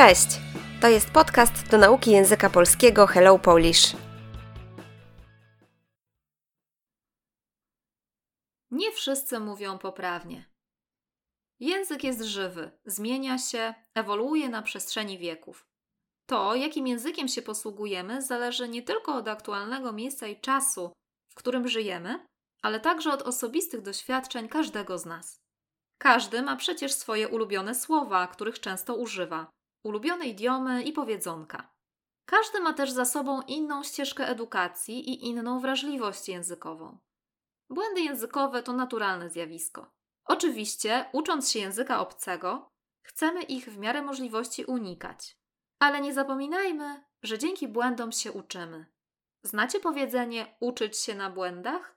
Cześć! To jest podcast do nauki języka polskiego Hello Polish. Nie wszyscy mówią poprawnie. Język jest żywy, zmienia się, ewoluuje na przestrzeni wieków. To, jakim językiem się posługujemy, zależy nie tylko od aktualnego miejsca i czasu, w którym żyjemy, ale także od osobistych doświadczeń każdego z nas. Każdy ma przecież swoje ulubione słowa, których często używa, ulubione idiomy i powiedzonka. Każdy ma też za sobą inną ścieżkę edukacji i inną wrażliwość językową. Błędy językowe to naturalne zjawisko. Oczywiście, ucząc się języka obcego, chcemy ich w miarę możliwości unikać. Ale nie zapominajmy, że dzięki błędom się uczymy. Znacie powiedzenie uczyć się na błędach?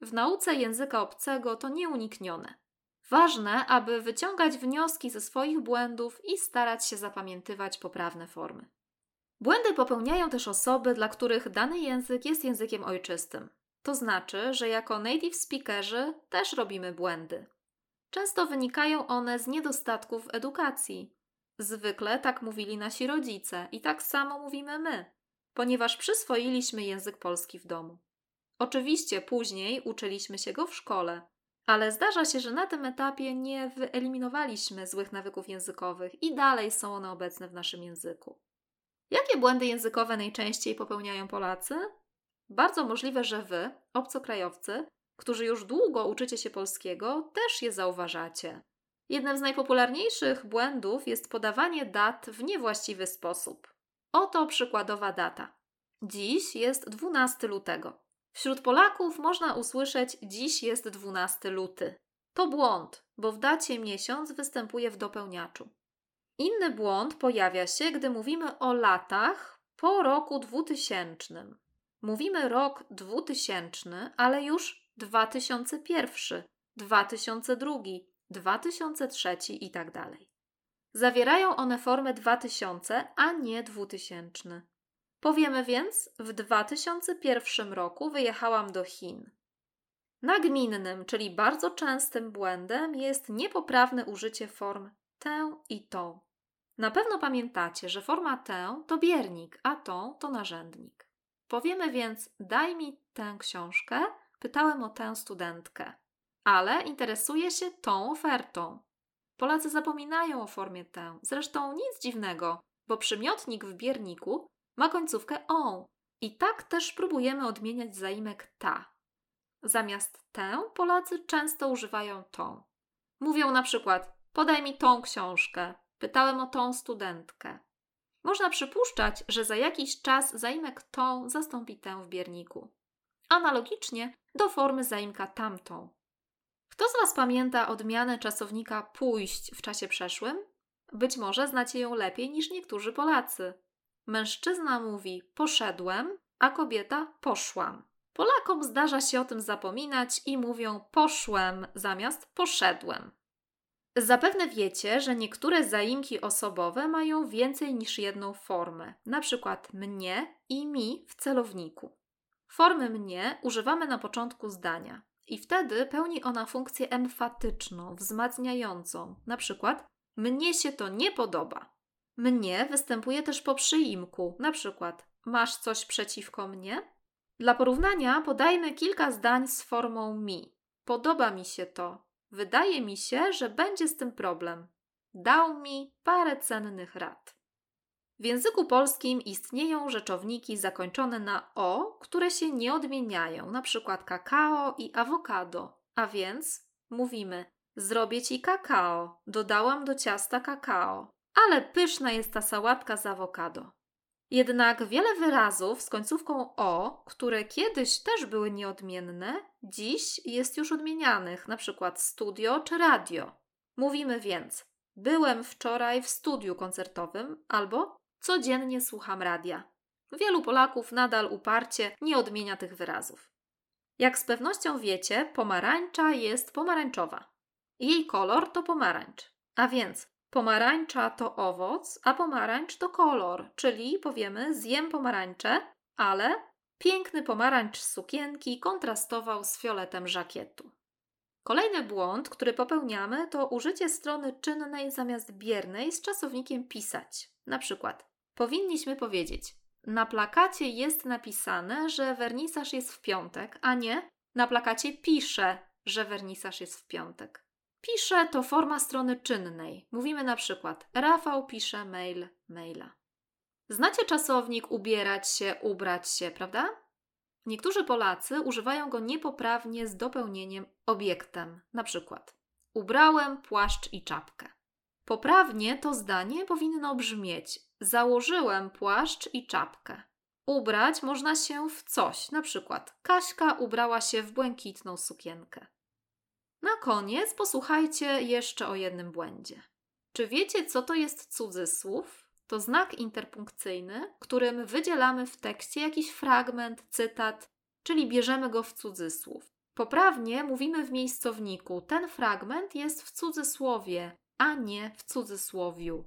W nauce języka obcego to nieuniknione. Ważne, aby wyciągać wnioski ze swoich błędów i starać się zapamiętywać poprawne formy. Błędy popełniają też osoby, dla których dany język jest językiem ojczystym. To znaczy, że jako native speakerzy też robimy błędy. Często wynikają one z niedostatków w edukacji. Zwykle tak mówili nasi rodzice i tak samo mówimy my, ponieważ przyswoiliśmy język polski w domu. Oczywiście później uczyliśmy się go w szkole, ale zdarza się, że na tym etapie nie wyeliminowaliśmy złych nawyków językowych i dalej są one obecne w naszym języku. Jakie błędy językowe najczęściej popełniają Polacy? Bardzo możliwe, że wy, obcokrajowcy, którzy już długo uczycie się polskiego, też je zauważacie. Jednym z najpopularniejszych błędów jest podawanie dat w niewłaściwy sposób. Oto przykładowa data. Dziś jest 12 lutego. Wśród Polaków można usłyszeć dziś jest 12 luty. To błąd, bo w dacie miesiąc występuje w dopełniaczu. Inny błąd pojawia się, gdy mówimy o latach po roku 2000. Mówimy rok 2000, ale już 2001, 2002, 2003 i tak dalej. Zawierają one formę 2000, a nie 2000. Powiemy więc, w 2001 roku wyjechałam do Chin. Nagminnym, czyli bardzo częstym błędem jest niepoprawne użycie form tę i tą. Na pewno pamiętacie, że forma tę to biernik, a tą to narzędnik. Powiemy więc: Daj mi tę książkę, pytałem o tę studentkę, ale interesuje się tą ofertą. Polacy zapominają o formie tę, zresztą nic dziwnego, bo przymiotnik w bierniku ma końcówkę on i tak też próbujemy odmieniać zaimek ta. Zamiast tę Polacy często używają tą. Mówią na przykład: Podaj mi tą książkę, pytałem o tą studentkę. Można przypuszczać, że za jakiś czas zaimek tą zastąpi tę w bierniku. Analogicznie do formy zaimka tamtą. Kto z Was pamięta odmianę czasownika pójść w czasie przeszłym? Być może znacie ją lepiej niż niektórzy Polacy. Mężczyzna mówi poszedłem, a kobieta poszłam. Polakom zdarza się o tym zapominać i mówią poszłem zamiast poszedłem. Zapewne wiecie, że niektóre zaimki osobowe mają więcej niż jedną formę, na przykład mnie i mi w celowniku. Formy mnie używamy na początku zdania i wtedy pełni ona funkcję emfatyczną, wzmacniającą, na przykład mnie się to nie podoba. Mnie występuje też po przyimku, na przykład masz coś przeciwko mnie? Dla porównania podajmy kilka zdań z formą mi. Podoba mi się to. Wydaje mi się, że będzie z tym problem. Dał mi parę cennych rad. W języku polskim istnieją rzeczowniki zakończone na o, które się nie odmieniają, na przykład kakao i awokado. A więc mówimy: Zrobię ci kakao, dodałam do ciasta kakao ale pyszna jest ta sałatka z awokado. Jednak wiele wyrazów z końcówką o, które kiedyś też były nieodmienne, dziś jest już odmienianych, na przykład studio czy radio. Mówimy więc: Byłem wczoraj w studiu koncertowym albo codziennie słucham radia. Wielu Polaków nadal uparcie nie odmienia tych wyrazów. Jak z pewnością wiecie, pomarańcza jest pomarańczowa. Jej kolor to pomarańcz. A więc Pomarańcza to owoc, a pomarańcz to kolor, czyli powiemy zjem pomarańcze, ale piękny pomarańcz z sukienki kontrastował z fioletem żakietu. Kolejny błąd, który popełniamy, to użycie strony czynnej zamiast biernej z czasownikiem pisać. Na przykład, powinniśmy powiedzieć: Na plakacie jest napisane, że wernisaż jest w piątek, a nie na plakacie pisze, że wernisaż jest w piątek. Pisze to forma strony czynnej. Mówimy na przykład: Rafał pisze mail maila. Znacie czasownik ubierać się, ubrać się, prawda? Niektórzy Polacy używają go niepoprawnie z dopełnieniem obiektem, na przykład ubrałem płaszcz i czapkę. Poprawnie to zdanie powinno brzmieć: założyłem płaszcz i czapkę. Ubrać można się w coś, na przykład Kaśka ubrała się w błękitną sukienkę. Na koniec posłuchajcie jeszcze o jednym błędzie. Czy wiecie, co to jest cudzysłów? To znak interpunkcyjny, którym wydzielamy w tekście jakiś fragment, cytat, czyli bierzemy go w cudzysłów. Poprawnie mówimy w miejscowniku: ten fragment jest w cudzysłowie, a nie w cudzysłowiu.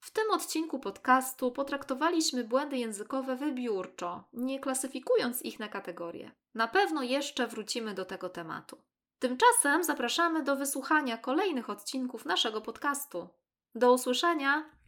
W tym odcinku podcastu potraktowaliśmy błędy językowe wybiórczo, nie klasyfikując ich na kategorie. Na pewno jeszcze wrócimy do tego tematu. Tymczasem zapraszamy do wysłuchania kolejnych odcinków naszego podcastu. Do usłyszenia!